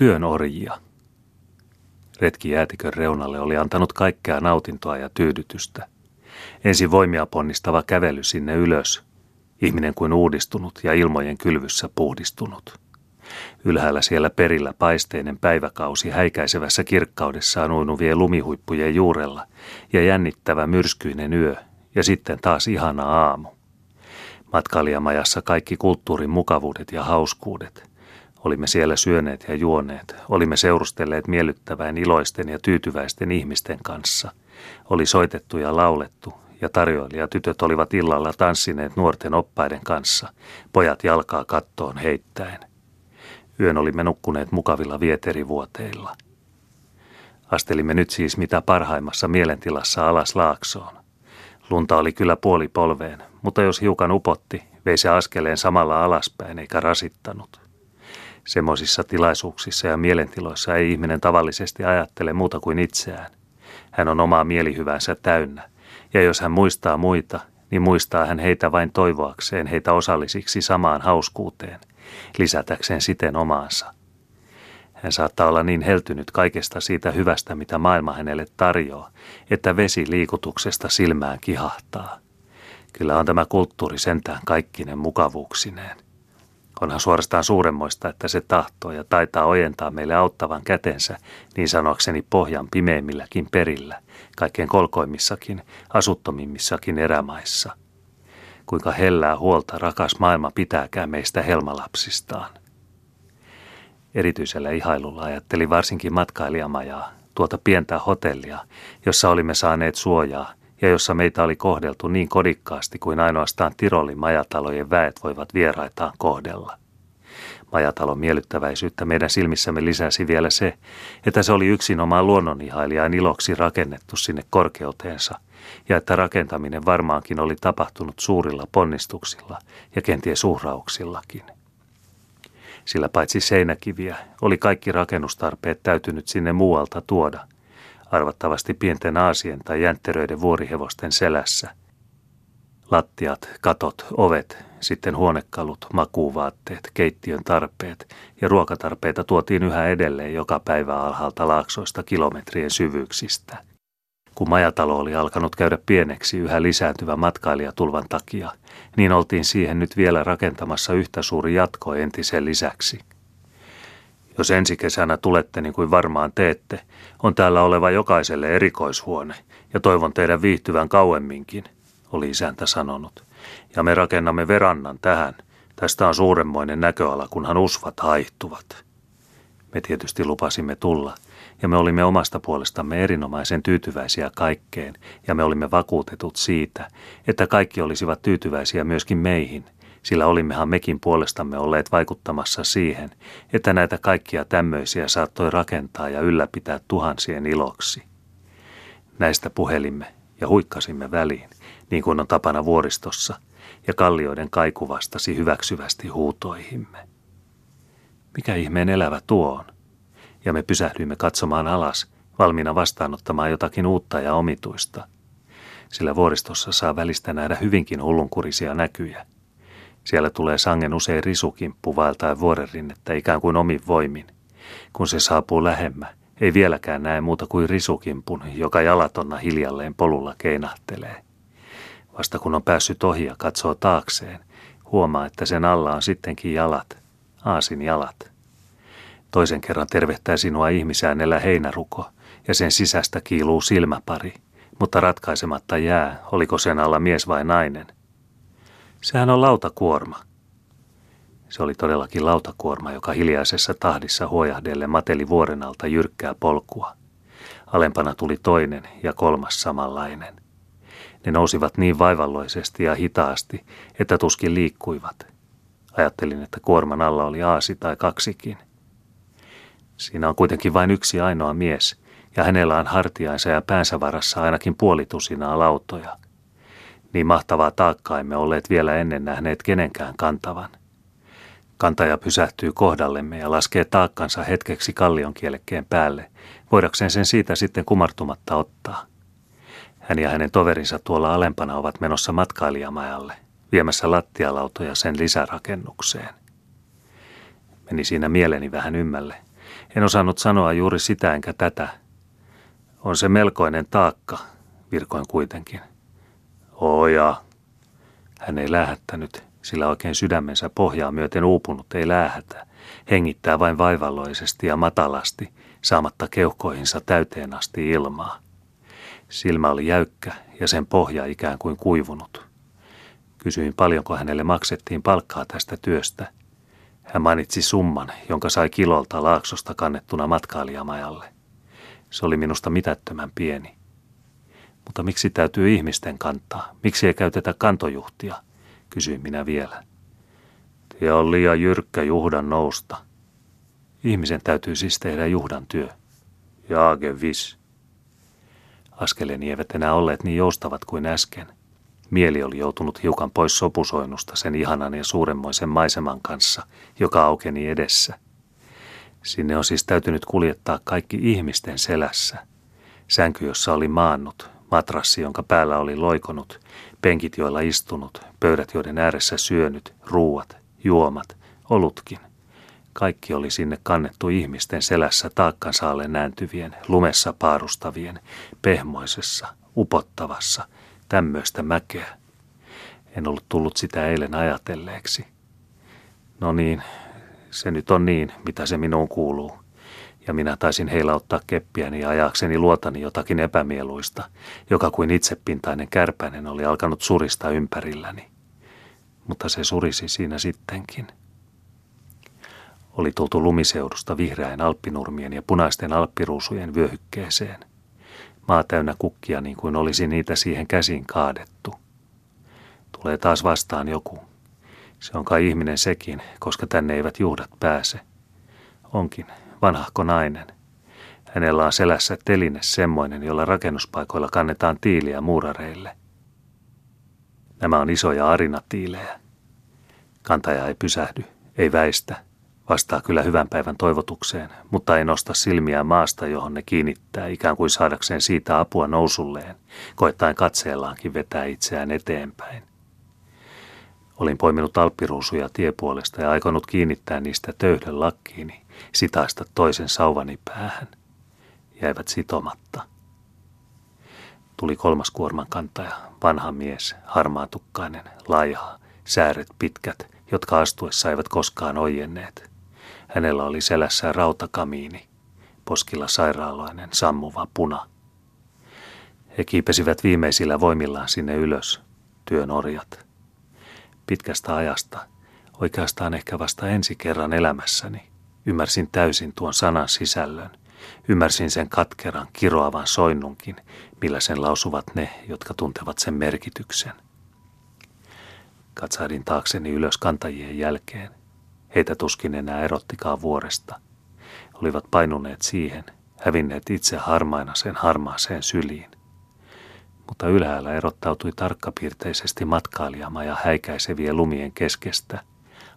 työn orjia. Retki jäätikön reunalle oli antanut kaikkea nautintoa ja tyydytystä. Ensin voimia ponnistava kävely sinne ylös, ihminen kuin uudistunut ja ilmojen kylvyssä puhdistunut. Ylhäällä siellä perillä paisteinen päiväkausi häikäisevässä kirkkaudessaan uinuvien lumihuippujen juurella ja jännittävä myrskyinen yö ja sitten taas ihana aamu. Matkailijamajassa kaikki kulttuurin mukavuudet ja hauskuudet. Olimme siellä syöneet ja juoneet, olimme seurustelleet miellyttävän iloisten ja tyytyväisten ihmisten kanssa. Oli soitettu ja laulettu, ja tarjoilijatytöt olivat illalla tanssineet nuorten oppaiden kanssa, pojat jalkaa kattoon heittäen. Yön olimme nukkuneet mukavilla vieterivuoteilla. Astelimme nyt siis mitä parhaimmassa mielentilassa alas laaksoon. Lunta oli kyllä puoli polveen, mutta jos hiukan upotti, vei se askeleen samalla alaspäin eikä rasittanut. Semmoisissa tilaisuuksissa ja mielentiloissa ei ihminen tavallisesti ajattele muuta kuin itseään. Hän on omaa mielihyvänsä täynnä, ja jos hän muistaa muita, niin muistaa hän heitä vain toivoakseen heitä osallisiksi samaan hauskuuteen, lisätäkseen siten omaansa. Hän saattaa olla niin heltynyt kaikesta siitä hyvästä, mitä maailma hänelle tarjoaa, että vesi liikutuksesta silmään kihahtaa. Kyllä on tämä kulttuuri sentään kaikkinen mukavuuksineen. Onhan suorastaan suuremmoista, että se tahtoo ja taitaa ojentaa meille auttavan kätensä, niin sanoakseni pohjan pimeimmilläkin perillä, kaikkein kolkoimmissakin, asuttomimmissakin erämaissa. Kuinka hellää huolta rakas maailma pitääkään meistä helmalapsistaan. Erityisellä ihailulla ajatteli varsinkin matkailijamajaa, tuota pientä hotellia, jossa olimme saaneet suojaa ja jossa meitä oli kohdeltu niin kodikkaasti kuin ainoastaan Tirolin majatalojen väet voivat vieraitaan kohdella. Majatalon miellyttäväisyyttä meidän silmissämme lisäsi vielä se, että se oli yksinomaan luonnonihailijan iloksi rakennettu sinne korkeuteensa, ja että rakentaminen varmaankin oli tapahtunut suurilla ponnistuksilla ja kenties uhrauksillakin. Sillä paitsi seinäkiviä oli kaikki rakennustarpeet täytynyt sinne muualta tuoda – arvattavasti pienten aasien tai jäntteröiden vuorihevosten selässä. Lattiat, katot, ovet, sitten huonekalut, makuuvaatteet, keittiön tarpeet ja ruokatarpeita tuotiin yhä edelleen joka päivä alhaalta laaksoista kilometrien syvyyksistä. Kun majatalo oli alkanut käydä pieneksi yhä lisääntyvän matkailijatulvan takia, niin oltiin siihen nyt vielä rakentamassa yhtä suuri jatko entisen lisäksi – jos ensi kesänä tulette niin kuin varmaan teette, on täällä oleva jokaiselle erikoishuone, ja toivon teidän viihtyvän kauemminkin, oli isäntä sanonut. Ja me rakennamme verannan tähän. Tästä on suuremmoinen näköala, kunhan usvat haihtuvat. Me tietysti lupasimme tulla, ja me olimme omasta puolestamme erinomaisen tyytyväisiä kaikkeen, ja me olimme vakuutetut siitä, että kaikki olisivat tyytyväisiä myöskin meihin – sillä olimmehan mekin puolestamme olleet vaikuttamassa siihen, että näitä kaikkia tämmöisiä saattoi rakentaa ja ylläpitää tuhansien iloksi. Näistä puhelimme ja huikkasimme väliin, niin kuin on tapana vuoristossa, ja kallioiden kaiku vastasi hyväksyvästi huutoihimme. Mikä ihmeen elävä tuo on? Ja me pysähdyimme katsomaan alas, valmiina vastaanottamaan jotakin uutta ja omituista. Sillä vuoristossa saa välistä nähdä hyvinkin hullunkurisia näkyjä – siellä tulee sangen usein risukimppu vaeltaen vuorerinnettä ikään kuin omin voimin. Kun se saapuu lähemmä, ei vieläkään näe muuta kuin risukimpun, joka jalatonna hiljalleen polulla keinahtelee. Vasta kun on päässyt ohi ja katsoo taakseen, huomaa, että sen alla on sittenkin jalat, aasin jalat. Toisen kerran tervehtää sinua ihmisäänellä heinäruko, ja sen sisästä kiiluu silmäpari, mutta ratkaisematta jää, oliko sen alla mies vai nainen – Sehän on lautakuorma. Se oli todellakin lautakuorma, joka hiljaisessa tahdissa huojahdelle mateli vuoren alta jyrkkää polkua. Alempana tuli toinen ja kolmas samanlainen. Ne nousivat niin vaivalloisesti ja hitaasti, että tuskin liikkuivat. Ajattelin, että kuorman alla oli aasi tai kaksikin. Siinä on kuitenkin vain yksi ainoa mies, ja hänellä on hartiainsa ja päänsä varassa ainakin puolitusinaa lautoja – niin mahtavaa taakkaa emme olleet vielä ennen nähneet kenenkään kantavan. Kantaja pysähtyy kohdallemme ja laskee taakkansa hetkeksi kallion kielekkeen päälle, voidakseen sen siitä sitten kumartumatta ottaa. Hän ja hänen toverinsa tuolla alempana ovat menossa matkailijamajalle, viemässä lattialautoja sen lisärakennukseen. Meni siinä mieleni vähän ymmälle, En osannut sanoa juuri sitä enkä tätä. On se melkoinen taakka, virkoin kuitenkin. Oja. Hän ei lähettänyt, sillä oikein sydämensä pohjaa myöten uupunut ei lähetä. Hengittää vain vaivalloisesti ja matalasti, saamatta keuhkoihinsa täyteen asti ilmaa. Silmä oli jäykkä ja sen pohja ikään kuin kuivunut. Kysyin paljonko hänelle maksettiin palkkaa tästä työstä. Hän mainitsi summan, jonka sai kilolta laaksosta kannettuna matkailijamajalle. Se oli minusta mitättömän pieni. Mutta miksi täytyy ihmisten kantaa? Miksi ei käytetä kantojuhtia? Kysyin minä vielä. Ja on liian jyrkkä juhdan nousta. Ihmisen täytyy siis tehdä juhdan työ. Jaage vis. Askeleni eivät enää olleet niin joustavat kuin äsken. Mieli oli joutunut hiukan pois sopusoinnusta sen ihanan ja suuremmoisen maiseman kanssa, joka aukeni edessä. Sinne on siis täytynyt kuljettaa kaikki ihmisten selässä. Sänky, jossa oli maannut, matrassi, jonka päällä oli loikonut, penkit, joilla istunut, pöydät, joiden ääressä syönyt, ruuat, juomat, olutkin. Kaikki oli sinne kannettu ihmisten selässä taakkansa alle nääntyvien, lumessa paarustavien, pehmoisessa, upottavassa, tämmöistä mäkeä. En ollut tullut sitä eilen ajatelleeksi. No niin, se nyt on niin, mitä se minuun kuuluu. Ja minä taisin heillä ottaa keppiäni ja ajakseni luotani jotakin epämieluista, joka kuin itsepintainen kärpäinen oli alkanut surista ympärilläni. Mutta se surisi siinä sittenkin – oli tultu lumiseudusta vihreän alppinurmien ja punaisten alppiruusujen vyöhykkeeseen. Maa täynnä kukkia niin kuin olisi niitä siihen käsiin kaadettu. Tulee taas vastaan joku. Se on kai ihminen sekin, koska tänne eivät juhdat pääse. Onkin, vanhahko nainen. Hänellä on selässä teline semmoinen, jolla rakennuspaikoilla kannetaan tiiliä muurareille. Nämä on isoja arinatiilejä. Kantaja ei pysähdy, ei väistä – Vastaa kyllä hyvän päivän toivotukseen, mutta ei nosta silmiä maasta, johon ne kiinnittää, ikään kuin saadakseen siitä apua nousulleen, koettaen katseellaankin vetää itseään eteenpäin. Olin poiminut alppiruusuja tiepuolesta ja aikonut kiinnittää niistä töyhden lakkiini, sitaista toisen sauvani päähän. Jäivät sitomatta. Tuli kolmas kuorman kantaja, vanha mies, harmaatukkainen, laiha, sääret pitkät, jotka astuessa eivät koskaan ojenneet. Hänellä oli selässään rautakamiini, poskilla sairaaloinen sammuva puna. He kiipesivät viimeisillä voimillaan sinne ylös, työn orjat. Pitkästä ajasta, oikeastaan ehkä vasta ensi kerran elämässäni, ymmärsin täysin tuon sanan sisällön. Ymmärsin sen katkeran, kiroavan soinnunkin, millä sen lausuvat ne, jotka tuntevat sen merkityksen. Katsahdin taakseni ylös kantajien jälkeen. Heitä tuskin enää erottikaan vuoresta. Olivat painuneet siihen, hävinneet itse harmaina sen harmaaseen syliin. Mutta ylhäällä erottautui tarkkapiirteisesti matkailijamaa ja häikäisevien lumien keskestä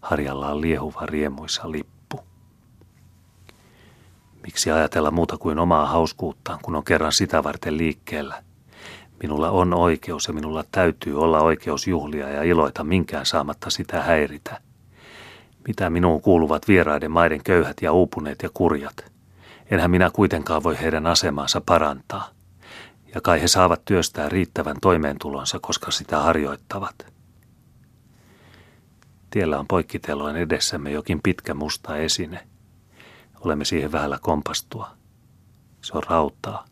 harjallaan liehuva riemuisa lippu. Miksi ajatella muuta kuin omaa hauskuuttaan, kun on kerran sitä varten liikkeellä? Minulla on oikeus ja minulla täytyy olla oikeus juhlia ja iloita minkään saamatta sitä häiritä – mitä minuun kuuluvat vieraiden maiden köyhät ja uupuneet ja kurjat? Enhän minä kuitenkaan voi heidän asemaansa parantaa. Ja kai he saavat työstää riittävän toimeentulonsa, koska sitä harjoittavat. Tiellä on poikkiteloin edessämme jokin pitkä musta esine. Olemme siihen vähällä kompastua. Se on rautaa.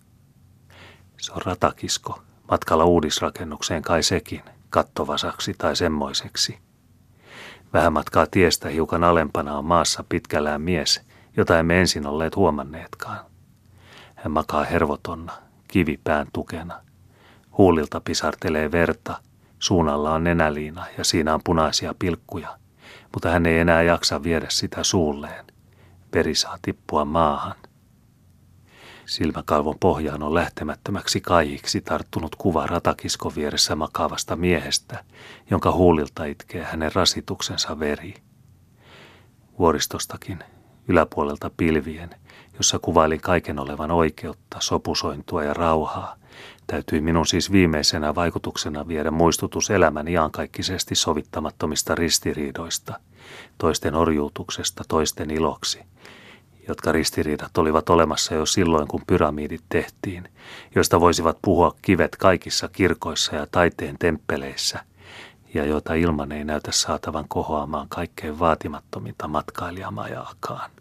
Se on ratakisko, matkalla uudisrakennukseen kai sekin, kattovasaksi tai semmoiseksi – Vähän matkaa tiestä hiukan alempana on maassa pitkällään mies, jota emme ensin olleet huomanneetkaan. Hän makaa hervotonna, kivi pään tukena. Huulilta pisartelee verta, suunnalla on nenäliina ja siinä on punaisia pilkkuja, mutta hän ei enää jaksa viedä sitä suulleen. Veri saa tippua maahan. Silmäkalvon pohjaan on lähtemättömäksi kaijiksi tarttunut kuva ratakiskon vieressä makaavasta miehestä, jonka huulilta itkee hänen rasituksensa veri. Vuoristostakin, yläpuolelta pilvien, jossa kuvailin kaiken olevan oikeutta, sopusointua ja rauhaa, täytyi minun siis viimeisenä vaikutuksena viedä muistutus elämän iankaikkisesti sovittamattomista ristiriidoista, toisten orjuutuksesta toisten iloksi – jotka ristiriidat olivat olemassa jo silloin, kun pyramidit tehtiin, joista voisivat puhua kivet kaikissa kirkoissa ja taiteen temppeleissä, ja joita ilman ei näytä saatavan kohoamaan kaikkein vaatimattominta matkailijamajaakaan.